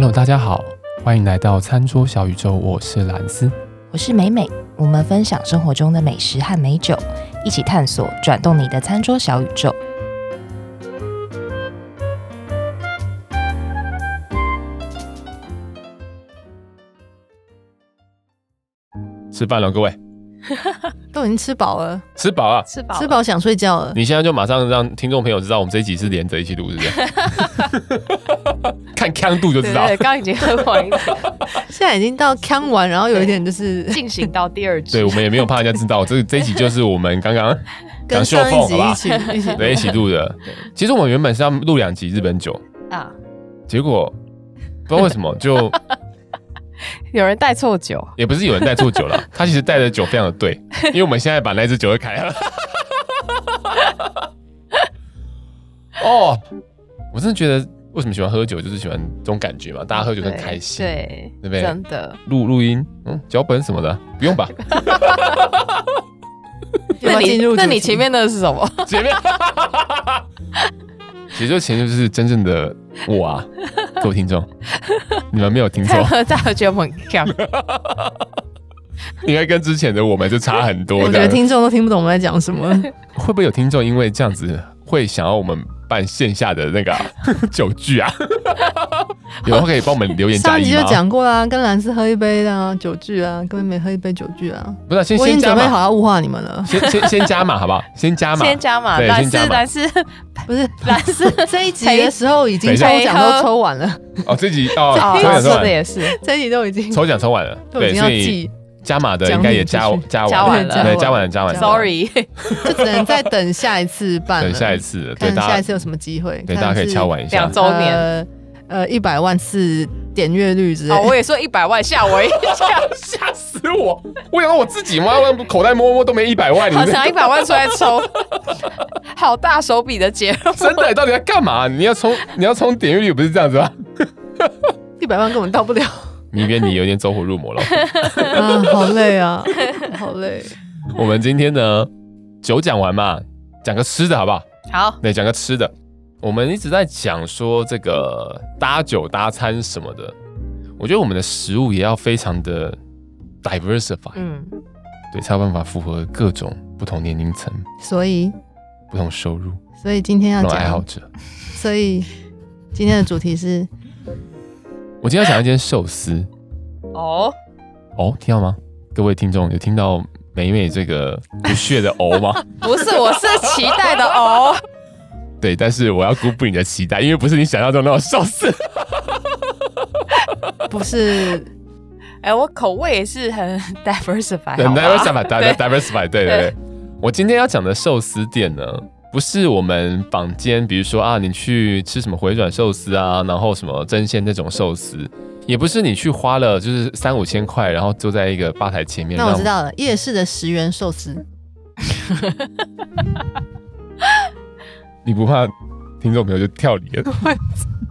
Hello，大家好，欢迎来到餐桌小宇宙，我是蓝斯，我是美美，我们分享生活中的美食和美酒，一起探索转动你的餐桌小宇宙。吃饭了，各位。都已经吃饱了，吃饱了，吃饱吃饱想睡觉了。你现在就马上让听众朋友知道，我们这一集是连着一起录，是不是？看腔度就知道。对，刚已经喝完一点，现在已经到腔完，然后有一点就是进行到第二集。对，我们也没有怕人家知道，这这一集就是我们刚刚跟上一集一起一起对一起录的。其实我们原本是要录两集日本酒啊，结果不知道为什么就。有人带错酒，也不是有人带错酒了，他其实带的酒非常的对，因为我们现在把那支酒给开了。哦，我真的觉得为什么喜欢喝酒，就是喜欢这种感觉嘛，大家喝酒很开心，对，对，对不对？真的。录录音，嗯，脚本什么的不用吧？那你那你前面的是什么？前面。其实前就是真正的我啊，各位听众，你们没有听错，大家觉得我很强，应该跟之前的我们就差很多。我觉得听众都听不懂我们在讲什么。会不会有听众因为这样子会想要我们办线下的那个酒聚啊？有人可以帮我们留言加一吗？上集就讲过啦，跟兰斯喝一杯啊，酒聚啊，跟妹妹喝一杯酒聚啊。不是，先我已经准备好要物化你们了。先先 先加码好不好？先加码，先加码。兰斯兰斯不是兰斯，这一集的时候已经抽奖都抽完了。哦，这集哦，抽奖的也是，这一集都已经抽奖抽完了，对，所以加码的应该也加加完了，对，加完了加完了。Sorry，就只能再等下一次办，等下一次，看下一次有什么机会，对，大家可以敲完一下。两周年。呃，一百万次点阅率之类。哦，我也说一百万，吓我一跳，吓死我！我以为我自己吗？我口袋摸摸都没一百万，好拿一百万出来抽，好大手笔的节目。真的，到底要干嘛？你要冲，你要冲点阅率，不是这样子吗？一百万根本到不了。你别你有点走火入魔了。啊，好累啊，好累。我们今天呢，酒讲完嘛，讲个吃的好不好？好，那，讲个吃的。我们一直在讲说这个搭酒搭餐什么的，我觉得我们的食物也要非常的 diversify，嗯，对，才有办法符合各种不同年龄层，所以？不同收入，所以今天要讲？爱好者，所以今天的主题是，我今天要讲一间寿司，哦。哦，听到吗？各位听众有听到美美这个不屑的哦吗？不是，我是期待的哦。对，但是我要辜负你的期待，因为不是你想象中那种寿司，不是。哎、欸，我口味也是很 diversified，很 diversify，diversify，对对对。我今天要讲的寿司店呢，不是我们坊间，比如说啊，你去吃什么回转寿司啊，然后什么争鲜那种寿司，也不是你去花了就是三五千块，然后坐在一个吧台前面。那我知道了，夜市的十元寿司。你不怕听众朋友就跳离了？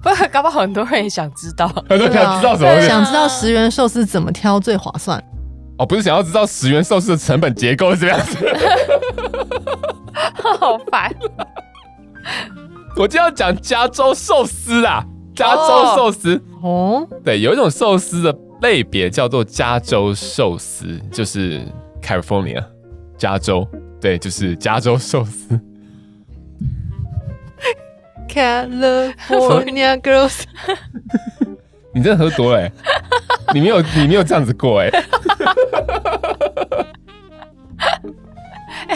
不，搞不好很多人也想知道，很多人想知道什么？想知道十元寿司怎么挑最划算？哦，不是想要知道十元寿司的成本结构是这样子？好烦！我就要讲加州寿司啊，加州寿司哦。对，有一种寿司的类别叫做加州寿司，就是 California，加州，对，就是加州寿司。California girls，你真的喝多了、欸，你没有你没有这样子过哎、欸，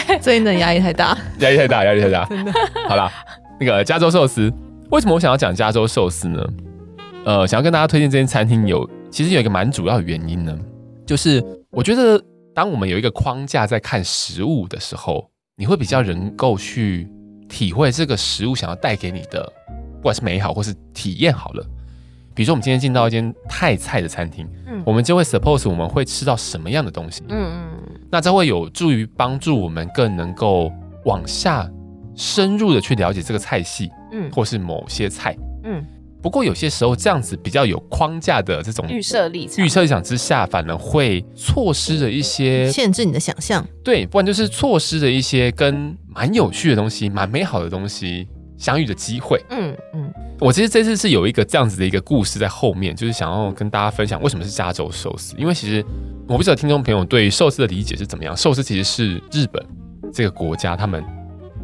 最近的压力太大，压力太大，压力太大，真的。好啦，那个加州寿司，为什么我想要讲加州寿司呢？呃，想要跟大家推荐这间餐厅有，其实有一个蛮主要的原因呢，就是我觉得当我们有一个框架在看食物的时候，你会比较能够去。体会这个食物想要带给你的，不管是美好或是体验好了。比如说，我们今天进到一间泰菜的餐厅，嗯，我们就会 suppose 我们会吃到什么样的东西，嗯嗯，那这会有助于帮助我们更能够往下深入的去了解这个菜系，嗯，或是某些菜，嗯。不过有些时候这样子比较有框架的这种预设立场，预设立场之下，反而会错失了一些限制你的想象。对，不然就是错失了一些跟蛮有趣的东西、蛮美好的东西相遇的机会。嗯嗯，我其实这次是有一个这样子的一个故事在后面，就是想要跟大家分享为什么是加州寿司。因为其实我不知道听众朋友对于寿司的理解是怎么样。寿司其实是日本这个国家他们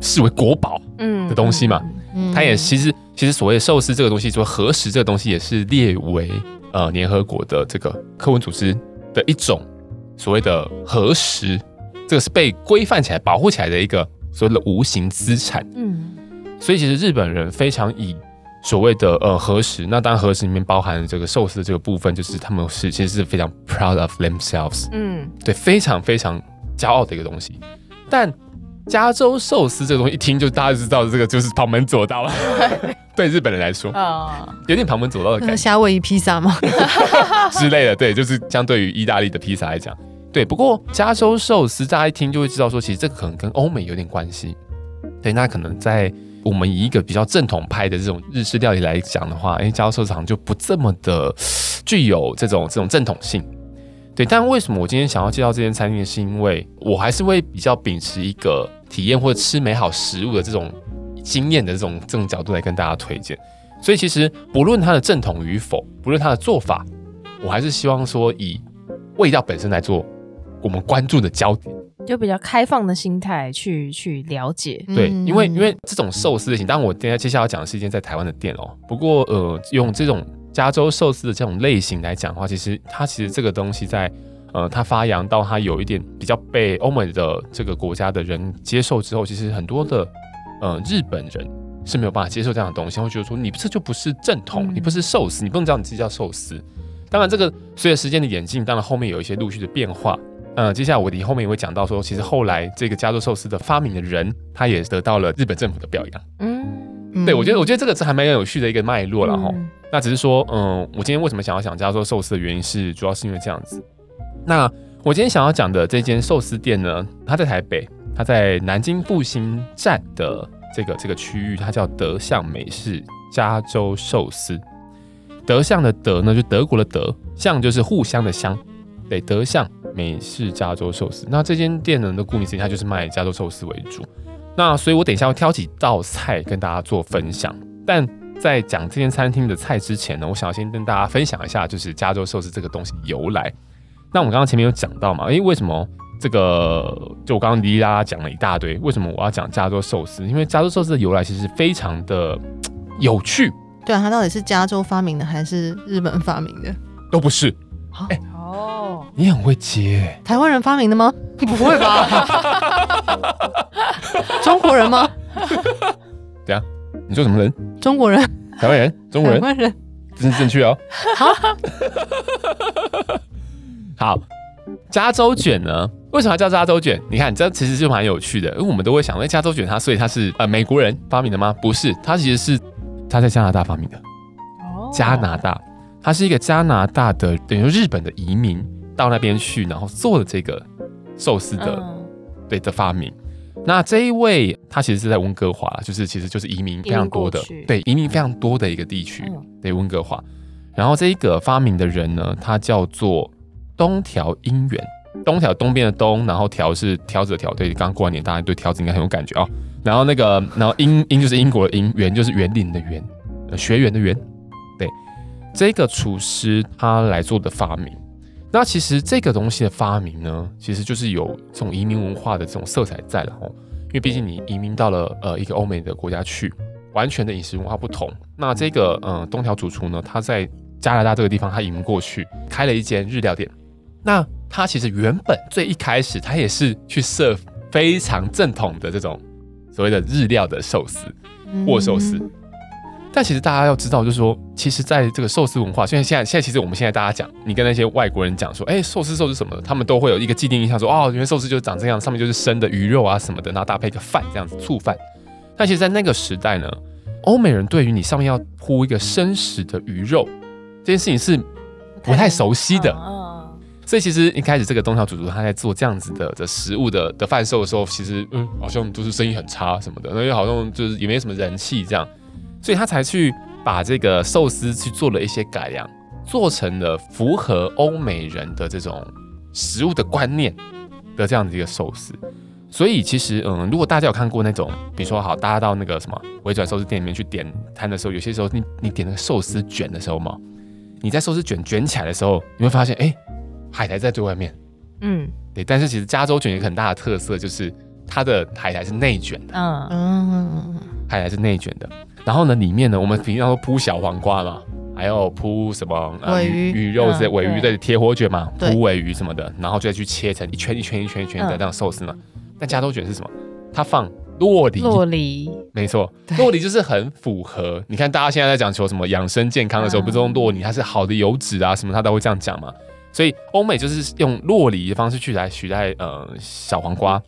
视为国宝嗯的东西嘛。嗯，它也其实其实所谓的寿司这个东西，说核食这个东西也是列为呃联合国的这个科文组织的一种所谓的核食，这个是被规范起来、保护起来的一个所谓的无形资产。嗯。所以其实日本人非常以所谓的呃核食，那当然核食里面包含这个寿司的这个部分，就是他们是其实是非常 proud of themselves，嗯，对，非常非常骄傲的一个东西。但加州寿司这个东西一听就大家就知道这个就是旁门左道了，对日本人来说啊，有点旁门左道的感觉。夏威夷披萨吗？之类的，对，就是相对于意大利的披萨来讲，对。不过加州寿司大家一听就会知道说，其实这个可能跟欧美有点关系，对，那可能在。我们以一个比较正统派的这种日式料理来讲的话，哎，加州寿司场就不这么的具有这种这种正统性，对。但为什么我今天想要介绍这间餐厅，是因为我还是会比较秉持一个体验或者吃美好食物的这种经验的这种这种角度来跟大家推荐。所以其实不论它的正统与否，不论它的做法，我还是希望说以味道本身来做我们关注的焦点。就比较开放的心态去去了解，对，因为因为这种寿司类型，当然我等下接下来要讲的是一间在台湾的店哦。不过呃，用这种加州寿司的这种类型来讲的话，其实它其实这个东西在呃它发扬到它有一点比较被欧美的这个国家的人接受之后，其实很多的呃日本人是没有办法接受这样的东西，会觉得说你这就不是正统，你不是寿司，你不能叫你自己叫寿司。当然，这个随着时间的演进，当然后面有一些陆续的变化。呃，接下来我的后面也会讲到说，其实后来这个加州寿司的发明的人，他也得到了日本政府的表扬。嗯，对，我觉得我觉得这个是还蛮有趣的一个脉络了哈。嗯、那只是说，嗯，我今天为什么想要讲加州寿司的原因是，主要是因为这样子。那我今天想要讲的这间寿司店呢，它在台北，它在南京复兴站的这个这个区域，它叫德相美式加州寿司。德相的德呢，就德国的德，相就是互相的相。对，德相美式加州寿司。那这间店呢，的顾名思义，它就是卖加州寿司为主。那所以，我等一下会挑几道菜跟大家做分享。但在讲这间餐厅的菜之前呢，我想要先跟大家分享一下，就是加州寿司这个东西由来。那我们刚刚前面有讲到嘛，诶，为什么这个？就我刚刚哩哩啦啦讲了一大堆，为什么我要讲加州寿司？因为加州寿司的由来其实非常的 有趣。对啊，它到底是加州发明的还是日本发明的？都不是。哎。你很会接，台湾人发明的吗？不会吧？中国人吗？对啊，你说什么人？中国人，台湾人，中国人，台湾人，真正确哦。好，好，加州卷呢？为什么叫加州卷？你看，这其实就蛮有趣的，因为我们都会想，哎，加州卷它，所以它是呃美国人发明的吗？不是，它其实是他在加拿大发明的。哦，加拿大，他是一个加拿大的，等于日本的移民。到那边去，然后做了这个寿司的，嗯、对的发明。那这一位他其实是在温哥华，就是其实就是移民非常多的，对移民非常多的一个地区，嗯、对温哥华。然后这一个发明的人呢，他叫做东条英元。东条东边的东，然后条是条子的条。对，刚过完年，大家对条子应该很有感觉、哦。然后那个，然后英英就是英国的英，元就是园林的园，学园的园。对，这个厨师他来做的发明。那其实这个东西的发明呢，其实就是有这种移民文化的这种色彩在了哦。因为毕竟你移民到了呃一个欧美的国家去，完全的饮食文化不同。那这个呃东条主厨呢，他在加拿大这个地方，他移民过去开了一间日料店。那他其实原本最一开始，他也是去设非常正统的这种所谓的日料的寿司，握寿司。嗯但其实大家要知道，就是说，其实在这个寿司文化，虽然现在现在，其实我们现在大家讲，你跟那些外国人讲说，哎，寿司寿司什么的，他们都会有一个既定印象，说，哦，原来寿司就是长这样，上面就是生的鱼肉啊什么的，然后搭配一个饭这样子，醋饭。但其实，在那个时代呢，欧美人对于你上面要铺一个生食的鱼肉这件事情是不太熟悉的。所以其实一开始这个东条主厨他在做这样子的的食物的的贩售的时候，其实嗯，好像都是生意很差什么的，因为好像就是也没什么人气这样。所以他才去把这个寿司去做了一些改良，做成了符合欧美人的这种食物的观念的这样子一个寿司。所以其实，嗯，如果大家有看过那种，比如说好，大家到那个什么回转寿司店里面去点餐的时候，有些时候你你点那个寿司卷的时候嘛，你在寿司卷卷起来的时候，你会发现，哎、海苔在最外面。嗯，对。但是其实加州卷有一个很大的特色，就是它的海苔是内卷的。嗯嗯，海苔是内卷的。然后呢，里面呢，我们平常都铺小黄瓜嘛。还有铺什么鮪鱼、鱼肉这些尾鱼的铁火卷嘛，铺尾鱼什么的，然后就再去切成一圈一圈一圈一圈的这样寿司嘛。但加州卷是什么？它放洛梨，洛梨，没错，洛梨就是很符合。你看大家现在在讲求什么养生健康的时候，不是用洛梨，它是好的油脂啊什么，它都会这样讲嘛。所以欧美就是用洛梨的方式去来取代呃小黄瓜，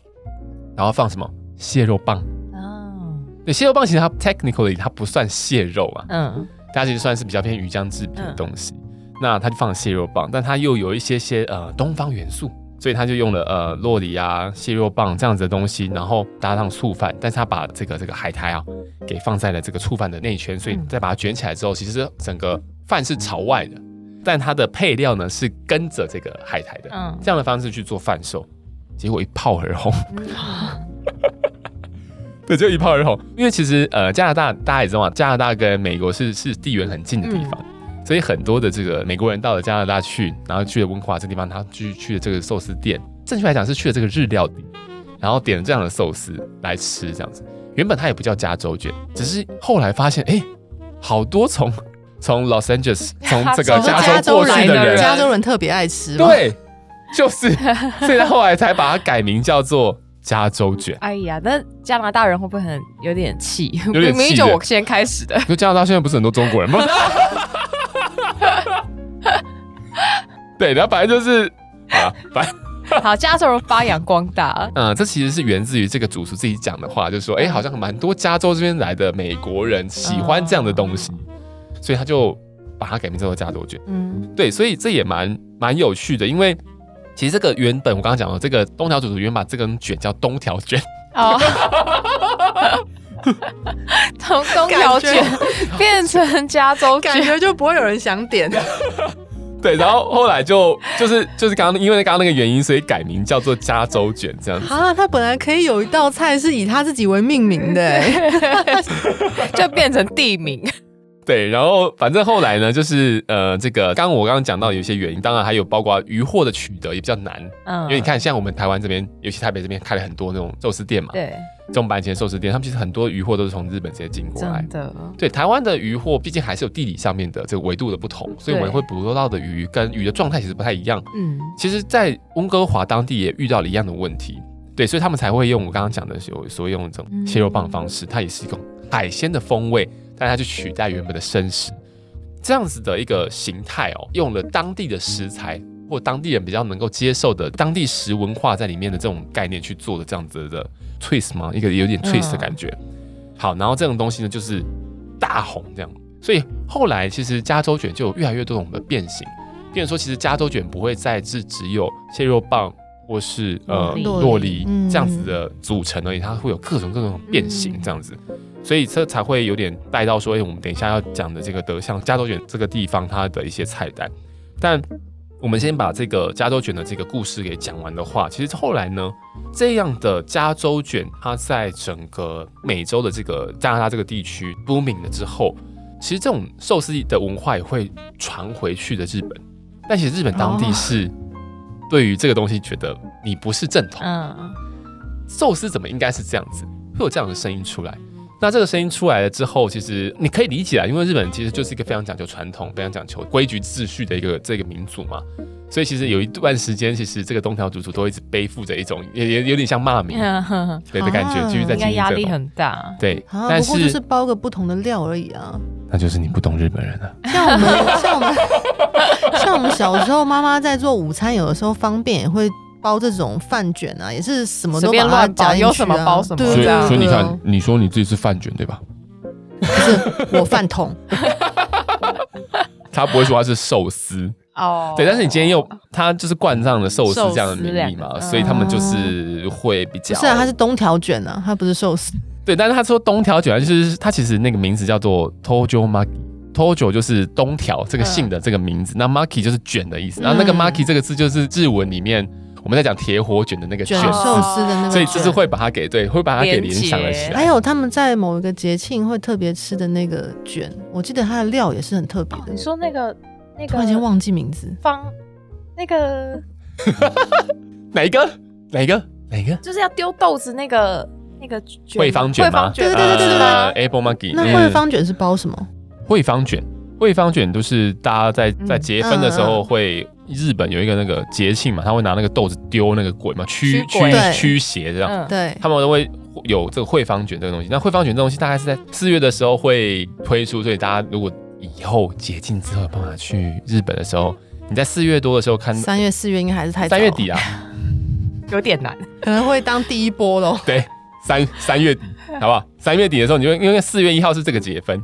然后放什么？蟹肉棒。哦，对，蟹肉棒其实它 technically 它不算蟹肉啊，嗯。它其实算是比较偏鱼浆制品的东西，嗯、那它就放了蟹肉棒，但它又有一些些呃东方元素，所以它就用了呃洛梨啊、蟹肉棒这样子的东西，然后搭上醋饭，但是它把这个这个海苔啊给放在了这个醋饭的内圈，所以再把它卷起来之后，其实整个饭是朝外的，但它的配料呢是跟着这个海苔的，嗯，这样的方式去做贩售，结果一炮而红。嗯 对，就一炮而红。因为其实呃，加拿大大家也知道嘛，加拿大跟美国是是地缘很近的地方，嗯、所以很多的这个美国人到了加拿大去，然后去了温哥华这地方，他去去了这个寿司店，正确来讲是去了这个日料店，然后点了这样的寿司来吃，这样子。原本它也不叫加州卷，只是后来发现，哎，好多从从 Los Angeles 从这个加州过去的人，加州人特别爱吃，对，就是，所以他后来才把它改名叫做。加州卷，哎呀，那加拿大人会不会很有点气？有点气，明明就我先开始的。就加拿大现在不是很多中国人吗？对，然后反正就是啊，反正好，加州人发扬光大。嗯，这其实是源自于这个主厨自己讲的话，就是说，哎、欸，好像蛮多加州这边来的美国人喜欢这样的东西，嗯、所以他就把它改名叫做加州卷。嗯，对，所以这也蛮蛮有趣的，因为。其实这个原本我刚刚讲的这个东条主厨原本把这根卷叫东条卷，哦，从东条卷变成加州卷，感觉就不会有人想点。对，然后后来就就是就是刚刚因为刚刚那个原因，所以改名叫做加州卷这样子。啊，他本来可以有一道菜是以他自己为命名的，就变成地名。对，然后反正后来呢，就是呃，这个刚刚我刚刚讲到有一些原因，当然还有包括鱼货的取得也比较难，嗯，因为你看，像我们台湾这边，尤其台北这边开了很多那种寿司店嘛，对，这种板前寿司店，他们其实很多鱼货都是从日本直接进过来，真的，对，台湾的鱼货毕竟还是有地理上面的这个维度的不同，所以我们会捕捉到的鱼跟鱼的状态其实不太一样，嗯，其实，在温哥华当地也遇到了一样的问题，对，所以他们才会用我刚刚讲的所所谓用这种蟹肉棒的方式，它也是一种海鲜的风味。但它去取代原本的生食，这样子的一个形态哦，用了当地的食材或当地人比较能够接受的当地食文化在里面的这种概念去做的这样子的 twist 吗？一个有点 twist 的感觉。嗯、好，然后这种东西呢就是大红这样，所以后来其实加州卷就有越来越多种的变形。变成说，其实加州卷不会再是只有蟹肉棒或是呃洛梨这样子的组成而已，它会有各种各种变形这样子。所以这才会有点带到说，哎，我们等一下要讲的这个德像加州卷这个地方它的一些菜单。但我们先把这个加州卷的这个故事给讲完的话，其实后来呢，这样的加州卷它在整个美洲的这个加拿大这个地区 booming 了之后，其实这种寿司的文化也会传回去的日本。但其实日本当地是对于这个东西觉得你不是正统，嗯，寿司怎么应该是这样子？会有这样的声音出来。那这个声音出来了之后，其实你可以理解啊，因为日本其实就是一个非常讲究传统、非常讲究规矩秩序的一个这个民族嘛，所以其实有一段时间，其实这个东条主主都一直背负着一种也也有点像骂名对 的感觉，继续在经营。应该压力很大。对，啊、但是不过就是包个不同的料而已啊。那就是你不懂日本人了。像我们像我们 像我们小时候，妈妈在做午餐，有的时候方便也会。包这种饭卷啊，也是什么都把它夹进去啊，有什么包什么。对，所以所以你看，你说你自己是饭卷对吧？不是，我饭桶。他不会说他是寿司哦，对，但是你今天又他就是冠上了寿司这样的名义嘛，所以他们就是会比较。是啊，他是东条卷啊，他不是寿司。对，但是他说东条卷，就是他其实那个名字叫做 Tojo Maki，Tojo 就是东条这个姓的这个名字，那 Maki 就是卷的意思，然后那个 Maki 这个字就是日文里面。我们在讲铁火卷的那个卷寿司的那个，所以就是会把它给对，会把它给联想了起来。还有他们在某一个节庆会特别吃的那个卷，我记得它的料也是很特别的。你说那个那个，突然间忘记名字，方那个 哪一个？哪一个？哪一个？就是要丢豆子那个那个 惠方卷吗？对对对对对对，Apple Monkey。那惠方卷是包什么？惠方卷，惠方卷都是大家在在结婚的时候会，日本有一个那个节庆嘛，他会拿那个豆子丢那个鬼嘛，驱驱驱邪这样。对，他们都会有这个惠方卷这个东西。那惠方卷这东西大概是在四月的时候会推出，所以大家如果以后解禁之后办法去日本的时候，你在四月多的时候看，三月四月应该还是太早，三月底啊。有点难，可能会当第一波喽。对，三三月底，好不好？三月底的时候，你就因为四月一号是这个节分，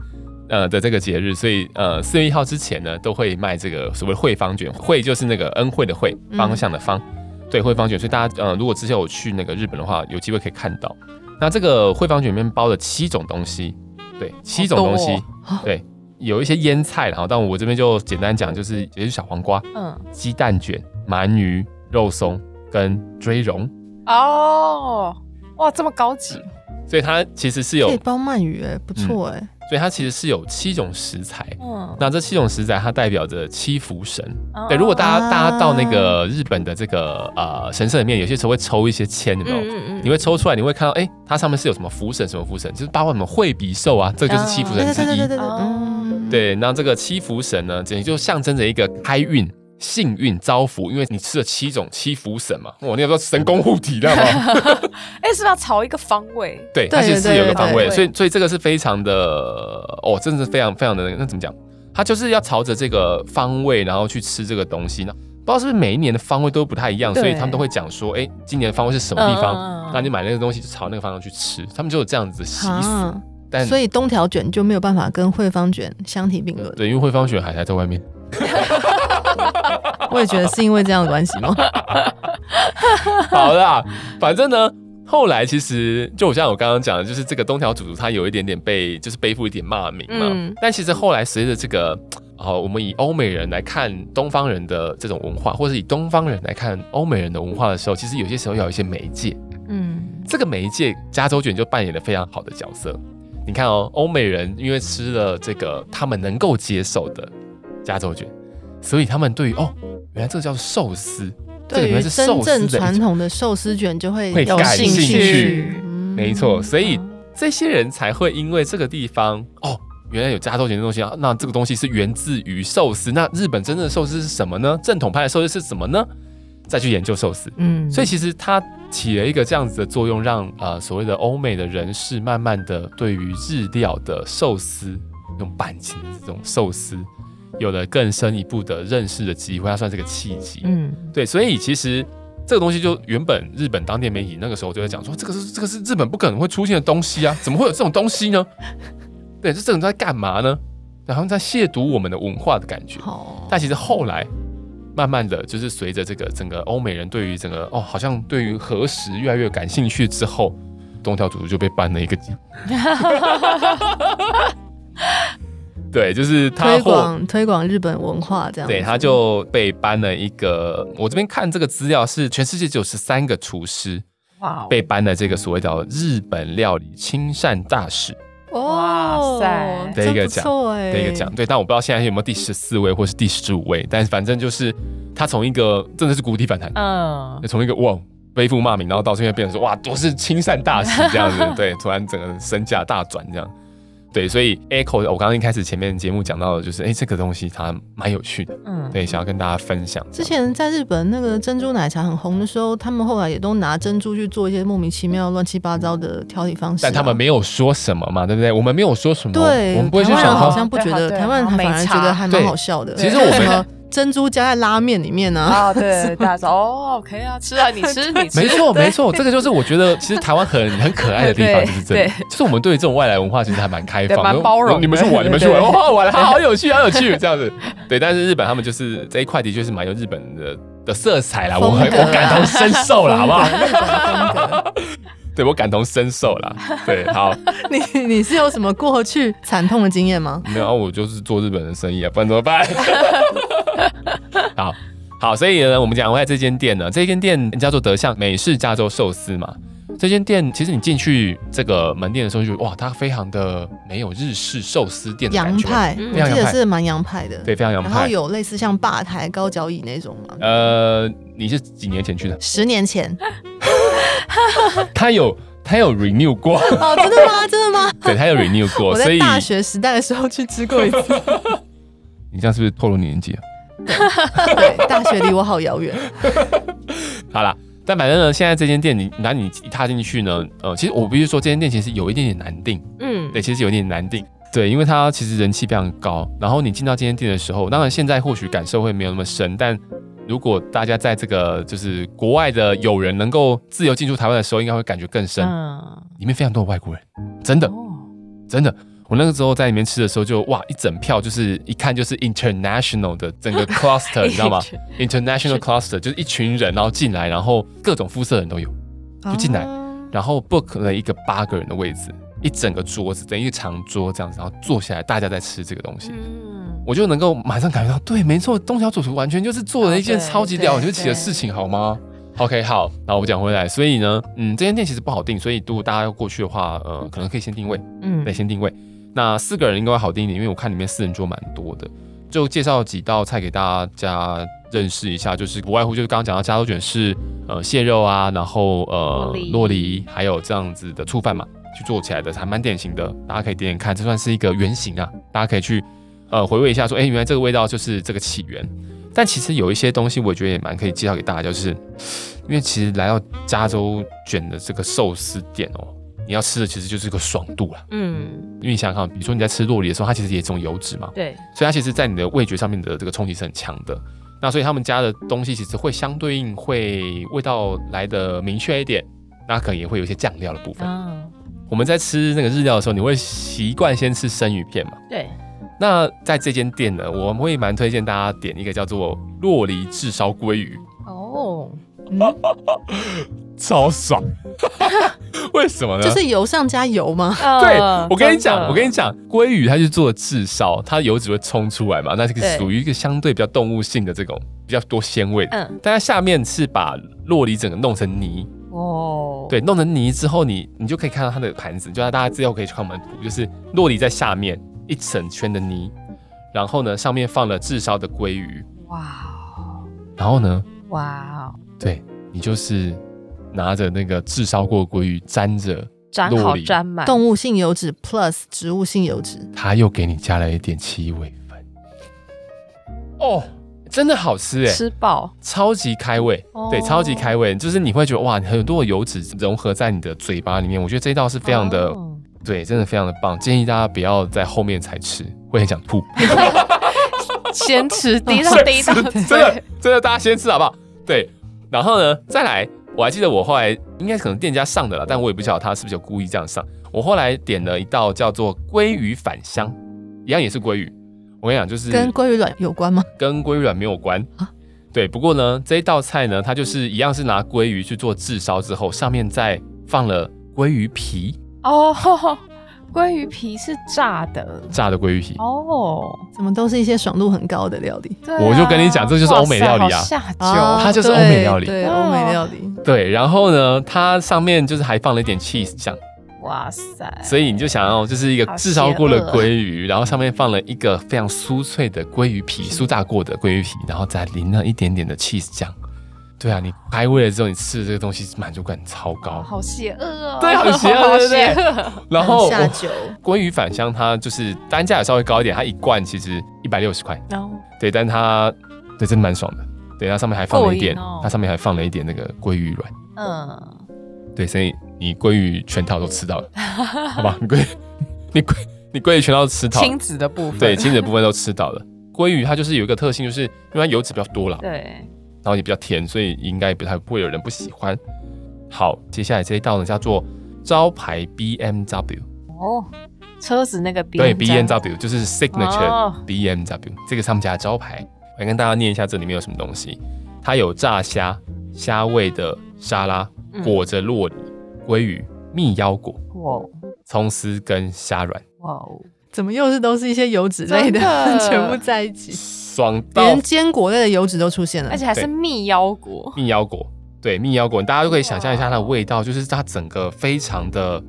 呃的这个节日，所以呃四月一号之前呢，都会卖这个所谓惠方卷。惠就是那个恩惠的惠，方向的方，嗯、对，惠方卷。所以大家呃，如果之前有去那个日本的话，有机会可以看到。那这个惠方卷里面包了七种东西，对，七种东西，哦、对，有一些腌菜，然后但我这边就简单讲，就是也是小黄瓜，嗯，鸡蛋卷、鳗鱼、肉松。跟追茸哦，哇，这么高级，所以它其实是有可以包鳗鱼哎，不错哎、嗯，所以它其实是有七种食材，嗯，那这七种食材它代表着七福神，哦、对，如果大家、啊、大家到那个日本的这个呃神社里面，有些时候会抽一些签，有没有？嗯嗯嗯你会抽出来，你会看到哎、欸，它上面是有什么福神，什么福神，就是包括什么惠比寿啊，这个、就是七福神之一，对对对对对，嗯，对，那这个七福神呢，简直就象征着一个开运。幸运招福，因为你吃了七种七福神嘛，我，那个说神功护体，知道吗？哎，是不是要朝一个方位？对，它其实是有个方位，所以所以这个是非常的哦，真的是非常非常的那怎么讲？它就是要朝着这个方位，然后去吃这个东西呢。不知道是不是每一年的方位都不太一样，所以他们都会讲说，哎，今年的方位是什么地方？那你买那个东西就朝那个方向去吃，他们就有这样子的习俗。但所以东条卷就没有办法跟惠方卷相提并论。对，因为惠方卷还还在外面。我也觉得是因为这样的关系吗？好啦，反正呢，后来其实就我像我刚刚讲的，就是这个东条主厨他有一点点被就是背负一点骂名嘛。嗯、但其实后来随着这个，好，我们以欧美人来看东方人的这种文化，或者以东方人来看欧美人的文化的时候，其实有些时候要有一些媒介。嗯，这个媒介加州卷就扮演了非常好的角色。你看哦，欧美人因为吃了这个他们能够接受的加州卷。所以他们对于哦，原来这个叫寿司，对于真正传统的寿司卷就会有兴趣，没错。所以这些人才会因为这个地方哦，原来有加州卷的东西啊，那这个东西是源自于寿司。那日本真正的寿司是什么呢？正统派的寿司是什么呢？再去研究寿司。嗯，所以其实它起了一个这样子的作用，让呃所谓的欧美的人士慢慢的对于日料的寿司，用板型的这种寿司。有了更深一步的认识的机会，它算是个契机。嗯，对，所以其实这个东西就原本日本当地媒体那个时候就在讲说，这个是这个是日本不可能会出现的东西啊，怎么会有这种东西呢？对，这这种在干嘛呢？然后在亵渎我们的文化的感觉。哦，但其实后来慢慢的就是随着这个整个欧美人对于整个哦，好像对于和食越来越感兴趣之后，东条主厨就被颁了一个 奖。对，就是他推广推广日本文化这样。对，他就被颁了一个。我这边看这个资料是全世界只有十三个厨师，哇，被颁了这个所谓叫日本料理亲善大使。哇塞，的一个奖，的一个奖。对，但我不知道现在有没有第十四位或是第十五位，但反正就是他从一个真的是谷底反弹，嗯，从一个哇背负骂名，然后到现在变成说哇都是亲善大使这样子，对，突然整个身价大转这样。对，所以 Echo，我刚刚一开始前面节目讲到的就是，哎，这个东西它蛮有趣的，嗯，对，想要跟大家分享。之前在日本那个珍珠奶茶很红的时候，他们后来也都拿珍珠去做一些莫名其妙、乱七八糟的调理方式，啊，但他们没有说什么嘛，对不对？我们没有说什么，对，我们不会去想，好像不觉得台湾人反而觉得还蛮好笑的。其实我们。珍珠加在拉面里面呢？啊，对，大家说哦，OK 啊，吃啊，你吃，你吃。没错，没错，这个就是我觉得其实台湾很很可爱的地方，就是这里，就是我们对这种外来文化其实还蛮开放、蛮包容。你们去玩，你们去玩，哇，玩的好有趣，好有趣，这样子。对，但是日本他们就是这一块的确是蛮有日本的的色彩啦，我很我感同身受了，好不好？对，我感同身受啦。对，好。你你是有什么过去惨痛的经验吗？没有啊，我就是做日本的生意啊，不然怎么办？好，好，所以呢，我们讲回来这间店呢，这间店叫做德相美式加州寿司嘛。这间店其实你进去这个门店的时候就，就哇，它非常的没有日式寿司店的洋派，我记得是蛮洋派的，对，非常洋派。然后有类似像吧台、高脚椅那种吗？呃，你是几年前去的？十年前。他有他有 renew 过哦，真的吗？真的吗？对，他有 renew 过，所以大学时代的时候去吃过一次。你这样是不是透露年纪啊？对，大学离我好遥远。好啦，但反正呢，现在这间店，你拿你一踏进去呢，呃，其实我必须说，这间店其实有一点点难定。嗯，对，其实有一点点难订。对，因为它其实人气非常高。然后你进到这间店的时候，当然现在或许感受会没有那么深，但如果大家在这个就是国外的友人能够自由进出台湾的时候，应该会感觉更深。嗯，里面非常多的外国人，真的，哦、真的。我那个时候在里面吃的时候就，就哇，一整票就是一看就是 international 的整个 cluster，你知道吗？international cluster 就是一群人，然后进来，然后各种肤色的人都有，就进来，然后 book 了一个八个人的位置，一整个桌子，等于一个长桌这样子，然后坐下来，大家在吃这个东西，嗯，我就能够马上感觉到，对，没错，东小主厨完全就是做了一件超级了不起的事情，好吗？OK，好，那我讲回来，所以呢，嗯，这间店其实不好定，所以如果大家要过去的话，呃，可能可以先定位，嗯，得先定位。那四个人应该会好订一点，因为我看里面四人桌蛮多的。就介绍几道菜给大家认识一下，就是不外乎就是刚刚讲到加州卷是呃蟹肉啊，然后呃洛梨，还有这样子的醋饭嘛，去做起来的还蛮典型的，大家可以点点看，这算是一个原型啊，大家可以去呃回味一下说，哎原来这个味道就是这个起源。但其实有一些东西我觉得也蛮可以介绍给大家，就是因为其实来到加州卷的这个寿司店哦。你要吃的其实就是个爽度啦，嗯，因为你想想看，比如说你在吃洛梨的时候，它其实也是一种油脂嘛，对，所以它其实，在你的味觉上面的这个冲击是很强的。那所以他们家的东西其实会相对应会味道来的明确一点，那可能也会有一些酱料的部分。嗯，我们在吃那个日料的时候，你会习惯先吃生鱼片嘛？对。那在这间店呢，我们会蛮推荐大家点一个叫做洛梨炙烧鲑鱼。哦。嗯 超爽，为什么呢？就是油上加油吗？对，我跟你讲，我跟你讲，鲑鱼它是做炙烧，它油脂会冲出来嘛，那这个属于一个相对比较动物性的这种比较多鲜味。嗯，但它下面是把洛梨整个弄成泥。哦，对，弄成泥之后你，你你就可以看到它的盘子，就让大家之后可以去看我们图，就是洛梨在下面一整圈的泥，然后呢上面放了炙烧的鲑鱼，哇，然后呢，哇，对你就是。拿着那个炙烧过鲑鱼，沾着沾好沾满。动物性油脂 plus 植物性油脂，他又给你加了一点七味粉，哦，真的好吃哎，吃饱，超级开胃，哦、对，超级开胃，就是你会觉得哇，很多的油脂融合在你的嘴巴里面，我觉得这一道是非常的，哦、对，真的非常的棒，建议大家不要在后面才吃，会很想吐，先吃第一道第一道，真的真的大家先吃好不好？对，然后呢，再来。我还记得我后来应该可能店家上的了，但我也不晓得他是不是有故意这样上。我后来点了一道叫做鲑鱼返乡，一样也是鲑鱼。我跟你讲，就是跟鲑鱼卵有关吗？跟鲑鱼卵没有关啊。对，不过呢，这一道菜呢，它就是一样是拿鲑鱼去做炙烧之后，上面再放了鲑鱼皮哦。鲑鱼皮是炸的，炸的鲑鱼皮。哦，怎么都是一些爽度很高的料理？啊、我就跟你讲，这就是欧美料理啊，下酒，它就是欧美料理，对，欧美料理。对，然后呢，它上面就是还放了一点 cheese 酱，哇塞！所以你就想要就是一个炙烧过的鲑鱼，然后上面放了一个非常酥脆的鲑鱼皮，酥炸过的鲑鱼皮，然后再淋了一点点的 cheese 酱。对啊，你开胃了之后，你吃的这个东西满足感超高，好邪恶哦！对，很邪 恶，对不对？然后下酒 鲑鱼返乡，它就是单价也稍微高一点，它一罐其实一百六十块。哦，对，但它对真的蛮爽的。对，它上面还放了一点，它上面还放了一点那个鲑鱼卵。嗯，对，所以你鲑鱼全套都吃到了，好吧？你鲑你鲑你鲑鱼全套都吃到，亲子的部分，对，亲子的部分都吃到了。鲑鱼它就是有一个特性，就是因为它油脂比较多了。对。然后也比较甜，所以应该不太不会有人不喜欢。好，接下来这一道呢叫做招牌 BMW 哦，车子那个 BMW 对 BMW 就是 signature BMW，哦，这个是他们家的招牌。我来跟大家念一下这里面有什么东西。它有炸虾、虾味的沙拉，裹着洛里、鲑鱼、蜜腰果、哇，葱丝跟虾软。哇哦，怎么又是都是一些油脂类的，的 全部在一起，爽到连坚果类的油脂都出现了，而且还是蜜腰果。蜜腰果，对，蜜腰果，大家都可以想象一下它的味道，就是它整个非常的，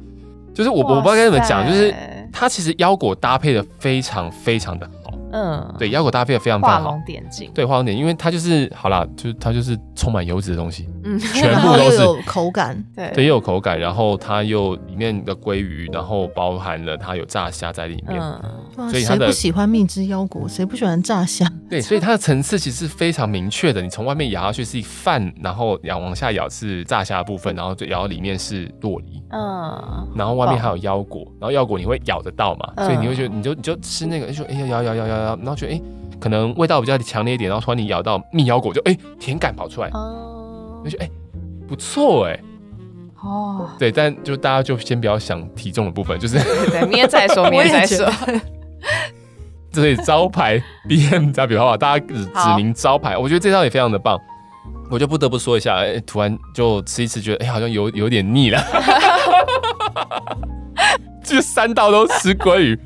就是我我不知道该怎么讲，就是它其实腰果搭配的非常非常的。嗯，对，腰果搭配的非常棒，画龙点睛。对，画龙点，因为它就是好啦，就是它就是充满油脂的东西，嗯，全部都是 有口感，对，对，又有口感，然后它又里面的鲑鱼，然后包含了它有炸虾在里面，嗯，所以谁不喜欢蜜汁腰果？谁不喜欢炸虾？对，所以它的层次其实是非常明确的。你从外面咬下去是饭，然后咬往下咬是炸虾的部分，然后就咬到里面是洛梨，嗯，然后外面还有腰果，然后腰果你会咬得到嘛？所以你会觉得你就你就吃那个，就说哎呀咬咬咬咬。然后觉得哎，可能味道比较强烈一点，然后突然你咬到蜜腰果，就哎，甜感跑出来，哦，就觉得哎，不错哎，哦，对，但就大家就先不要想体重的部分，就是对，明天再说，明天再说。这里招牌 BMW 好不好？大家指指明招牌，我觉得这道也非常的棒，我就不得不说一下，哎，突然就吃一吃，觉得哎，好像有有点腻了。就三道都吃鲑鱼，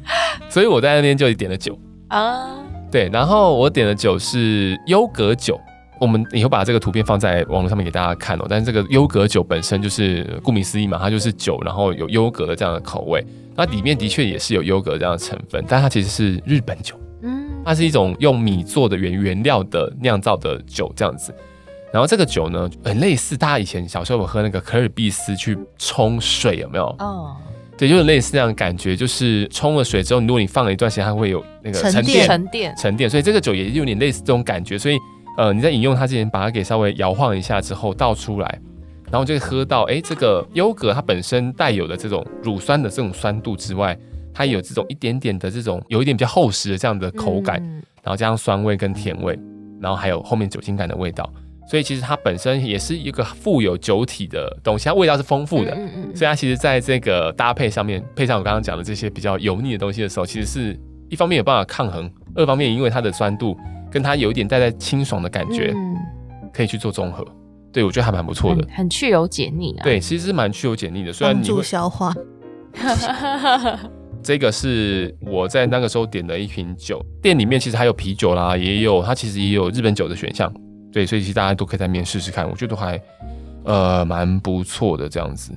所以我在那边就点了酒。啊，对，然后我点的酒是优格酒，我们以后把这个图片放在网络上面给大家看哦。但是这个优格酒本身就是顾名思义嘛，它就是酒，然后有优格的这样的口味，那里面的确也是有优格这样的成分，但它其实是日本酒，嗯，它是一种用米做的原原料的酿造的酒这样子。然后这个酒呢，很类似大家以前小时候有喝那个可尔必斯去冲水，有没有？哦。对，就是类似那样的感觉，就是冲了水之后，如果你放了一段时间，它会有那个沉淀、沉淀、沉淀。所以这个酒也有点类似这种感觉。所以，呃，你在饮用它之前，把它给稍微摇晃一下之后倒出来，然后就会喝到，哎，这个优格它本身带有的这种乳酸的这种酸度之外，它有这种一点点的这种有一点比较厚实的这样的口感，嗯、然后加上酸味跟甜味，然后还有后面酒精感的味道。所以其实它本身也是一个富有酒体的东西，它味道是丰富的。嗯嗯，所以它其实在这个搭配上面，配上我刚刚讲的这些比较油腻的东西的时候，其实是一方面有办法抗衡，二方面因为它的酸度跟它有一点带带清爽的感觉，可以去做综合。对，我觉得还蛮不错的，很去油解腻啊。对，其实是蛮去油解腻的，虽然助消化。这个是我在那个时候点的一瓶酒，店里面其实还有啤酒啦，也有它其实也有日本酒的选项。对，所以其实大家都可以在里面试试看，我觉得都还呃蛮不错的这样子。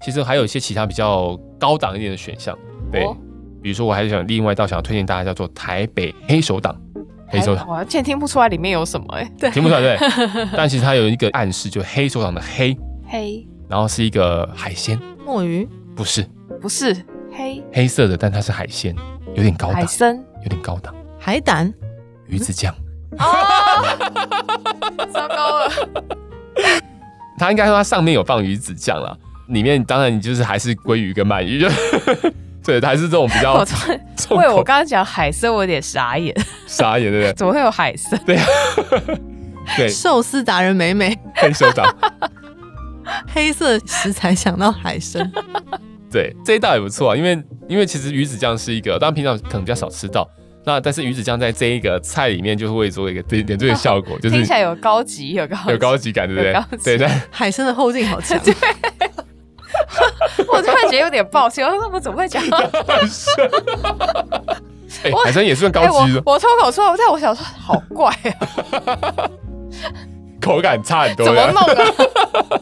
其实还有一些其他比较高档一点的选项，对，哦、比如说我还是想另外一道想要推荐大家叫做台北黑手党，黑手党，我现在听不出来里面有什么哎、欸，对，听不出来对，但其实它有一个暗示，就黑手党的黑黑，然后是一个海鲜，墨鱼，不是，不是黑。黑色的，但它是海鲜，有点高档，海参，有点高档，海胆，鱼子酱。哦，糟糕了！他应该说他上面有放鱼子酱啦，里面当然你就是还是鲑鱼跟鳗鱼，就 对，还是这种比较。因为我刚刚讲海参，我有点傻眼，傻眼对不对？怎么会有海参？对 呀，对，寿司达人美美黑手党，黑色食材想到海参，对，这一道也不错啊，因为因为其实鱼子酱是一个，当然平常可能比较少吃到。那但是鱼子酱在这一个菜里面就会做一个点点缀的效果，就 是听起来有高级，有高有高级感，对不对？对对，海参的后劲好强。我突然觉得有点抱歉，我说我怎么会讲海参？海参也算高级的。我脱口出来，但我想说好怪啊，口感差很多，怎么弄的？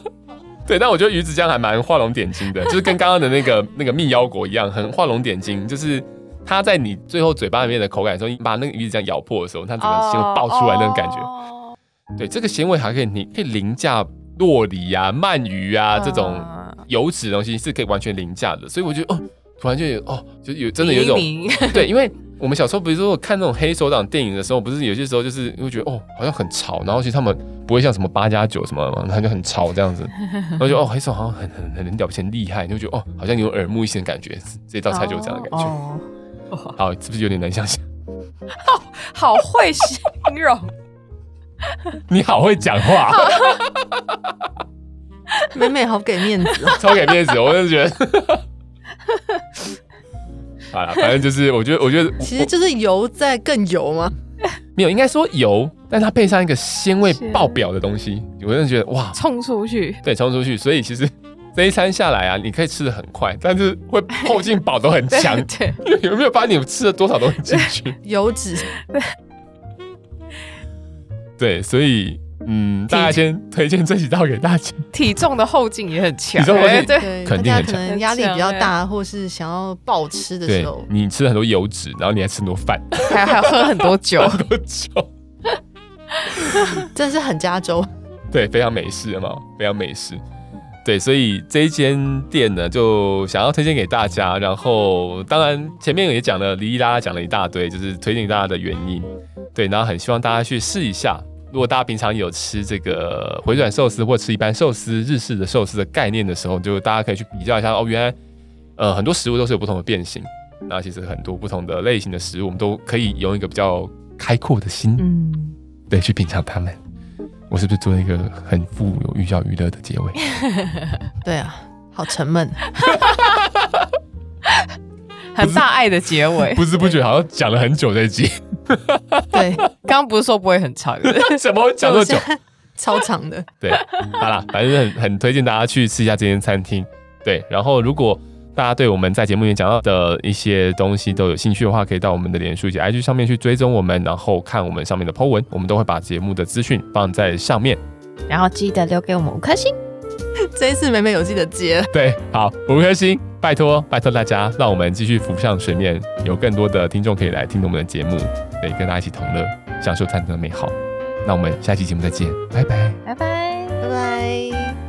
对，但我觉得鱼子酱还蛮画龙点睛的，就是跟刚刚的那个那个蜜腰果一样，很画龙点睛，就是。它在你最后嘴巴里面的口感的时候，你把那个鱼子酱咬破的时候，它整个鲜味爆出来那种感觉。Oh, oh. 对，这个鲜味还可以，你可以凌驾洛梨啊、鳗鱼啊这种油脂的东西是可以完全凌驾的。所以我觉得哦，突然就有哦，就有真的有一种 对，因为我们小时候比如说看那种黑手党电影的时候，不是有些时候就是会觉得哦，好像很潮，然后其实他们不会像什么八加九什么，他就很潮这样子，然后就哦，黑手好像很很很了不起很厉害，你就觉得哦，好像有耳目一新的感觉。这道菜就有这样的感觉。Oh, oh. 好，是不是有点难想象？好，好会形容。你好会讲话，美美好给面子，超给面子，我真的觉得。好了，反正就是，我觉得，我觉得，其实就是油在更油吗？没有，应该说油，但它配上一个鲜味爆表的东西，我真的觉得哇，冲出去，对，冲出去。所以其实。这一餐下来啊，你可以吃的很快，但是会后劲饱都很强。对，有没有发现你吃了多少东西进去？油脂。对。对，所以嗯，大家先推荐这几道给大家。体重的后劲也很强，体重后劲对，肯定很强。可能压力比较大，或是想要暴吃的时候，你吃了很多油脂，然后你还吃很多饭，还还喝很多酒，很多酒，真是很加州。对，非常美式嘛，非常美式。对，所以这一间店呢，就想要推荐给大家。然后，当然前面也讲了，哩哩啦啦讲了一大堆，就是推荐给大家的原因。对，然后很希望大家去试一下。如果大家平常有吃这个回转寿司或吃一般寿司、日式的寿司的概念的时候，就大家可以去比较一下哦。原来，呃，很多食物都是有不同的变形。那其实很多不同的类型的食物，我们都可以用一个比较开阔的心，嗯，对，去品尝它们。我是不是做了一个很富有寓教于乐的结尾？对啊，好沉闷，很大爱的结尾。不知不觉好像讲了很久这一集。对，刚刚不是说不会很长，怎么讲那么久？超长的。对，好啦，反正很很推荐大家去吃一下这间餐厅。对，然后如果。大家对我们在节目里面讲到的一些东西都有兴趣的话，可以到我们的脸书以及 IG 上面去追踪我们，然后看我们上面的 po 文，我们都会把节目的资讯放在上面。然后记得留给我们五颗星，这一次美美有记得接。对，好，五颗星，拜托拜托大家，让我们继续浮上水面，有更多的听众可以来听我们的节目，对，跟大家一起同乐，享受餐厅的美好。那我们下期节目再见，拜拜，拜拜，拜拜。